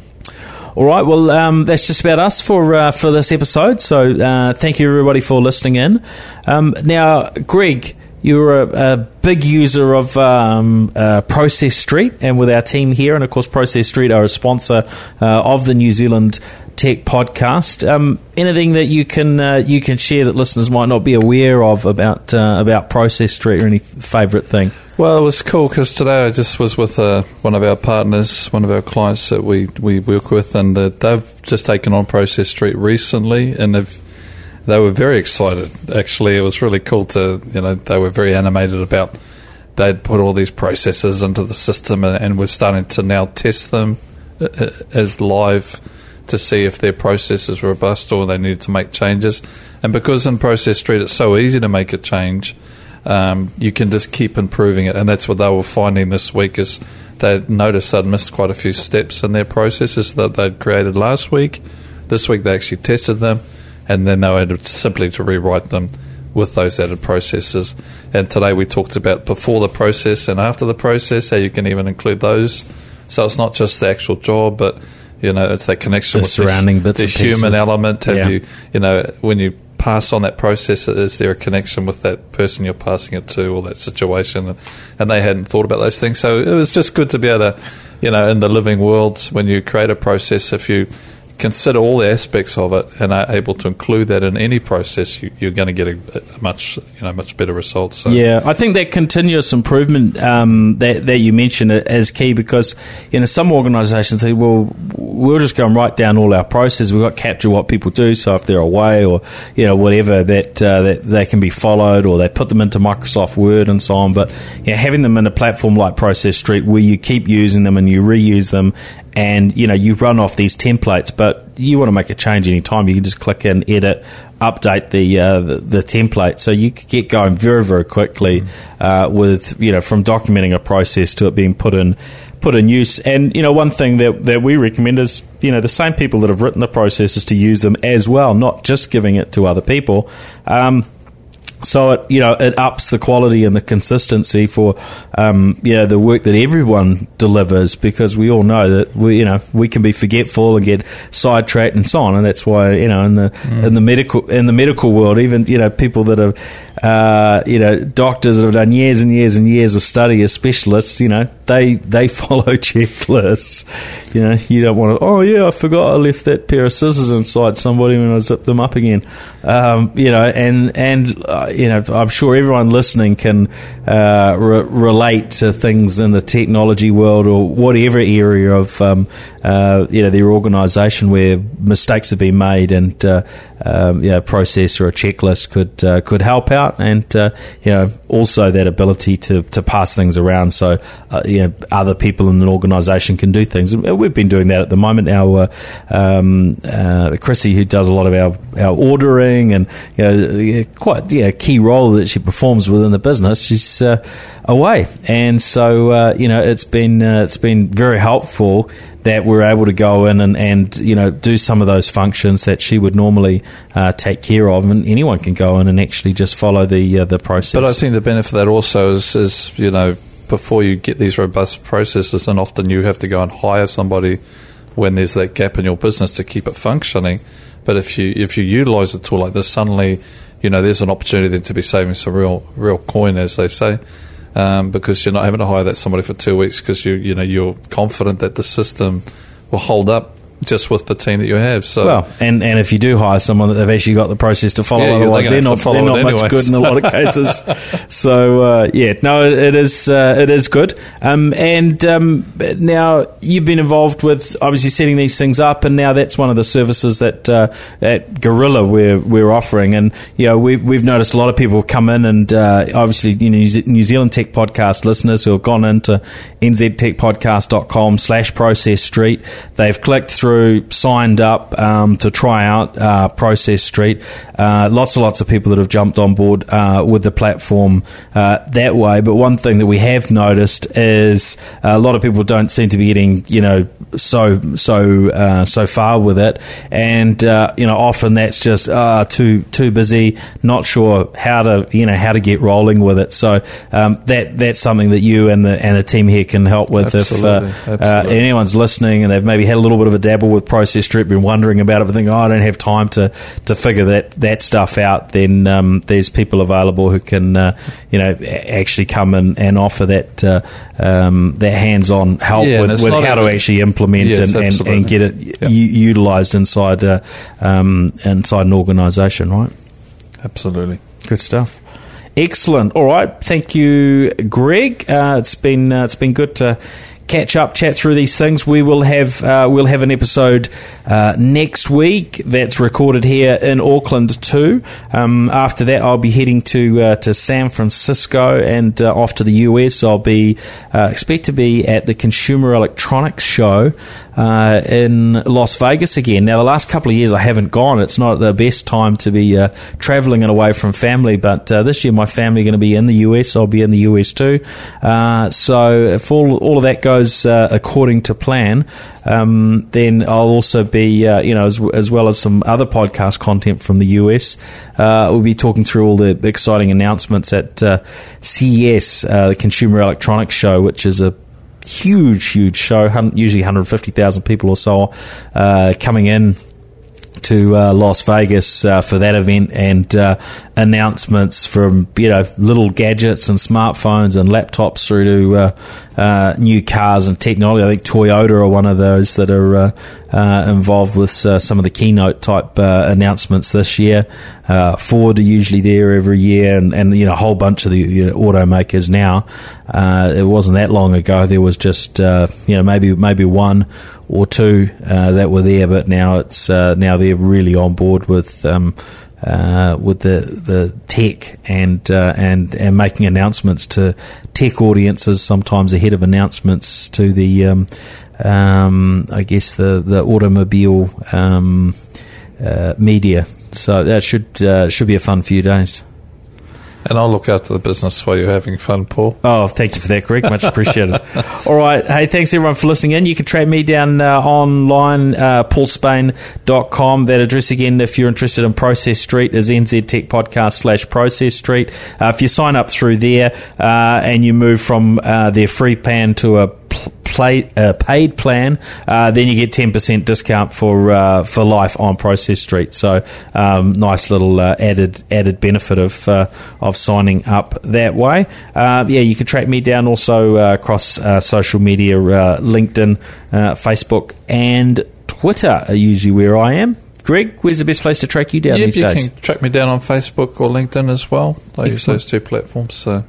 A: All right, well, um, that's just about us for uh, for this episode. So, uh, thank you everybody for listening in. Um, now, Greg you're a, a, big user of um, uh, Process Street, and with our team here, and of course, Process Street are a sponsor uh, of the New Zealand Tech podcast. Um, anything that you can uh, you can share that listeners might not be aware of about uh, about Process Street or any favourite thing?
B: Well, it was cool because today I just was with uh, one of our partners, one of our clients that we, we work with, and they've just taken on Process Street recently, and they were very excited. Actually, it was really cool to you know they were very animated about they'd put all these processes into the system, and, and we're starting to now test them uh, uh, as live to see if their process is robust or they need to make changes. And because in Process Street it's so easy to make a change, um, you can just keep improving it. And that's what they were finding this week is they noticed they'd missed quite a few steps in their processes that they'd created last week. This week they actually tested them, and then they were simply to rewrite them with those added processes. And today we talked about before the process and after the process, how you can even include those. So it's not just the actual job, but You know, it's that connection
A: The
B: with
A: surrounding
B: the,
A: bits
B: the human
A: pieces.
B: element. Have
A: Yeah.
B: you, you know, when you pass on that process, is there a connection with that person you're passing it to or that situation? And, and they hadn't thought about those things. So it was just good to be able to, you know, in the living world, when you create a process, if you consider all the aspects of it and are able to include that in any process, you, you're going to get a, a much, you know, much better result. So
A: Yeah, I think that continuous improvement um, that that you mentioned is key because you know some organisations say, well, we'll just go and write down all our processes. We've got to capture what people do, so if they're away or you know whatever that uh, that they can be followed, or they put them into Microsoft Word and so on. But you know, having them in a platform like Process Street where you keep using them and you reuse them. And you know you run off these templates, but you want to make a change anytime. You can just click in, edit, update the, uh, the the template, so you could get going very very quickly uh, with you know from documenting a process to it being put in put in use. And you know one thing that that we recommend is you know the same people that have written the processes to use them as well, not just giving it to other people. Um, so it you know it ups the quality and the consistency for um, you know the work that everyone delivers because we all know that we you know we can be forgetful and get sidetracked and so on. And that's why you know in the in the medical in the medical world even you know people that are uh, you know doctors that have done years and years and years of study as specialists you know they they follow checklists. You know you don't want to oh yeah I forgot I left that pair of scissors inside somebody when I zipped them up again. Um, you know and and uh, you know I'm sure everyone listening can uh, re- relate to things in the technology world or whatever area of um, uh, you know their organisation where mistakes have been made and uh, um, you know, process or a checklist could uh, could help out and uh, you know also that ability to, to pass things around. So uh, you know other people in an organisation can do things. We've been doing that at the moment. Our uh, um, uh, Chrissy who does a lot of our, our ordering and you know quite know, key role that she performs within the business she's uh, away. And so you know it's been it's been very helpful that we're able to go in and, and you know do some of those functions that she would normally uh, take care of, and anyone can go in and actually just follow the uh, the process.
B: But I think the benefit of that also is, is, you know, before you get these robust processes, and often you have to go and hire somebody when there's that gap in your business to keep it functioning. But if you if you utilise a tool like this, suddenly, you know, there's an opportunity to be saving some real real coin, as they say. Um, because you're not having to hire that somebody for two weeks because you you know you're confident that the system will hold up just with the team that you have. So
A: Well, and, and if you do hire someone that they've actually got the process to follow,
B: Yeah,
A: otherwise
B: they're
A: they're, not they're not much good in a lot of cases. so uh, yeah, no, it, is uh, it is good. Um, and um, now you've been involved with obviously setting these things up, and now that's one of the services that uh, at Gorilla we're we're offering. And you know we've we've noticed a lot of people come in, and uh, obviously you know New New Zealand Tech Podcast listeners who have gone into nztechpodcast.com slash process street. They've clicked through, signed up um, to try out uh, Process Street. Uh, lots and lots of people that have jumped on board uh, with the platform uh, that way. But one thing that we have noticed is a lot of people don't seem to be getting, you know, so so uh, so far with it, and uh, you know, often that's just uh, too too busy, not sure how to you know how to get rolling with it. So um, that that's something that you and the and the team here can help with
B: Absolutely,
A: if uh, uh,
B: absolutely.
A: anyone's listening and they've maybe had a little bit of a dabble with Process Street, been wondering about it, but thinking, oh, I don't have time to, to figure that, that stuff out, then um, there's people available who can, uh, you know, actually come and, and offer that uh, um, that hands-on help
B: Yeah,
A: with, with how to actually implement
B: Yes,
A: and, and, and get it
B: Yeah.
A: u- utilised inside uh, um, inside an organisation, right?
B: absolutely.
A: Good stuff. Excellent. All right. Thank you, Greg. Uh, it's been uh, it's been good to catch up, chat through these things. We will have uh, we'll have an episode uh, next week that's recorded here in Auckland too. Um, after that, I'll be heading to uh, to San Francisco and uh, off to the US. I'll be uh, expect to be at the Consumer Electronics Show uh, in Las Vegas again. Now, the last couple of years I haven't gone. It's not the best time to be uh, traveling and away from family, but uh, this year my family are going to be in the US. I'll be in the US too. Uh, so if all, all of that goes according to plan, um, then I'll also be, uh, you know, as, as well as some other podcast content from the US. Uh, we'll be talking through all the exciting announcements at uh, CES, uh, the Consumer Electronics Show, which is a huge, huge show. Usually 150,000 people or so uh, coming in to uh, Las Vegas uh, for that event and uh, announcements from you know little gadgets and smartphones and laptops through to uh, new cars and technology. I think Toyota are one of those that are uh, involved with some of the keynote type announcements this year. Ford are usually there every year, and, and you know a whole bunch of the you know, automakers now. it wasn't that long ago. There was just you know maybe maybe one or two uh, that were there, but now it's uh, now they're really on board with um, uh, with the the tech and uh, and and making announcements to tech audiences sometimes ahead of announcements to the um, um, I guess the the automobile um, uh, media. So that should uh, should be a fun few days.
B: And I'll look after the business while you're having fun, Paul.
A: Oh, thank you for that, Greg. Much appreciated. All right. Hey, thanks everyone for listening in. You can track me down uh, online, uh, paulspain.com. That address again, if you're interested in Process Street, is nztechpodcast slash Process Street. Uh, if you sign up through there uh, and you move from uh, their free plan to a play, uh, paid plan, uh, then you get ten percent discount for uh, for life on Process Street. So um, nice little uh, added added benefit of uh, of signing up that way. Uh, yeah, you can track me down also across social media, LinkedIn, Facebook, and Twitter are usually where I am. Greg, where's the best place to track you down
B: yep,
A: these
B: you
A: days?
B: You can track me down on Facebook or LinkedIn as well. I use those two platforms. So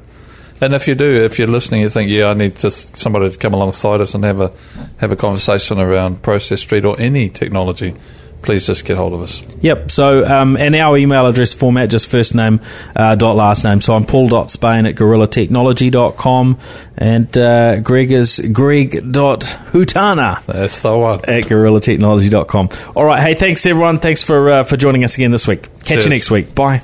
B: and if you do, if you're listening, you think, yeah, I need just somebody to come alongside us and have a have a conversation around Process Street or any technology please just get hold of us.
A: Yep. So, um, and our email address format, just first name uh, dot last name. So I'm paul.spain at gorillatechnology.com and uh, Greg is greg.hutana.
B: That's the one.
A: At gorillatechnology.com. All right. Hey, thanks everyone. Thanks for, uh, for joining us again this week. Catch Cheers. you next week. Bye